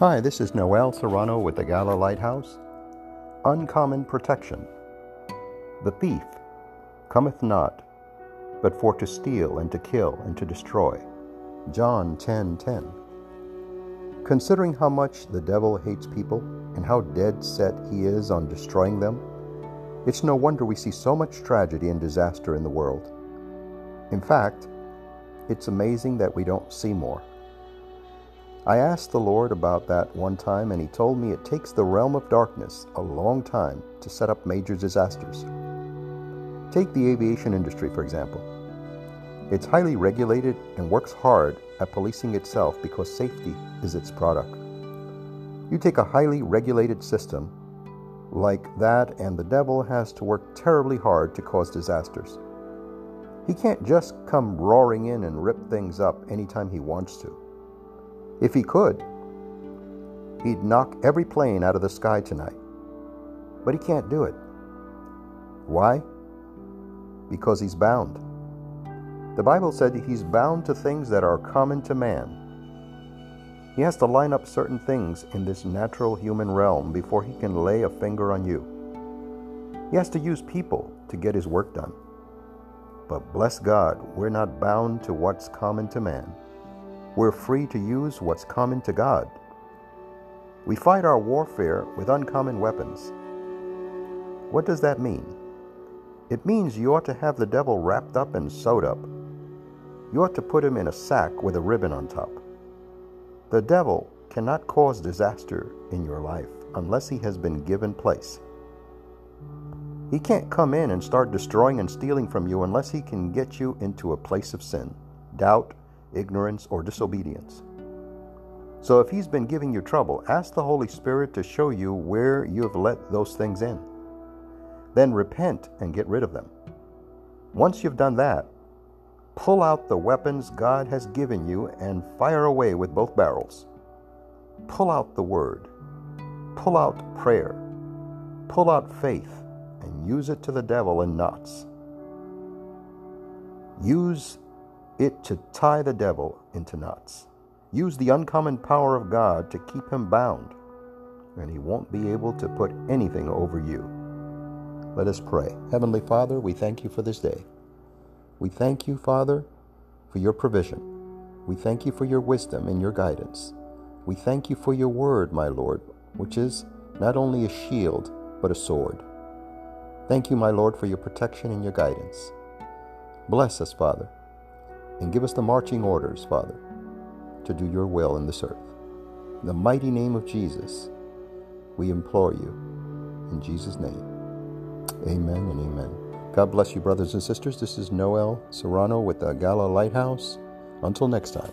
Hi, this is Noel Serrano with the Gala Lighthouse. Uncommon protection. The thief cometh not, but for to steal and to kill and to destroy. John 10:10. 10, 10. Considering how much the devil hates people and how dead set he is on destroying them, it's no wonder we see so much tragedy and disaster in the world. In fact, it's amazing that we don't see more. I asked the Lord about that one time, and He told me it takes the realm of darkness a long time to set up major disasters. Take the aviation industry, for example. It's highly regulated and works hard at policing itself because safety is its product. You take a highly regulated system like that, and the devil has to work terribly hard to cause disasters. He can't just come roaring in and rip things up anytime he wants to. If he could, he'd knock every plane out of the sky tonight. But he can't do it. Why? Because he's bound. The Bible said he's bound to things that are common to man. He has to line up certain things in this natural human realm before he can lay a finger on you. He has to use people to get his work done. But bless God, we're not bound to what's common to man we're free to use what's common to God. We fight our warfare with uncommon weapons. What does that mean? It means you ought to have the devil wrapped up and sewed up. You ought to put him in a sack with a ribbon on top. The devil cannot cause disaster in your life unless he has been given place. He can't come in and start destroying and stealing from you unless he can get you into a place of sin, doubt, ignorance, or disobedience. So if He's been giving you trouble, ask the Holy Spirit to show you where you have let those things in. Then repent and get rid of them. Once you've done that, pull out the weapons God has given you and fire away with both barrels. Pull out the Word, pull out prayer, pull out faith, and use it to the devil in knots. Use it to tie the devil into knots. Use the uncommon power of God to keep him bound, and he won't be able to put anything over you. Let us pray. Heavenly Father, we thank you for this day. We thank you, Father, for your provision. We thank you for your wisdom and your guidance. We thank you for your word, my Lord, which is not only a shield, but a sword. Thank you, my Lord, for your protection and your guidance. Bless us, Father and give us the marching orders, Father, to do your will in this earth. In the mighty name of Jesus, we implore you. In Jesus' name, amen and amen. God bless you, brothers and sisters. This is Noel Serrano with the Gala Lighthouse. Until next time.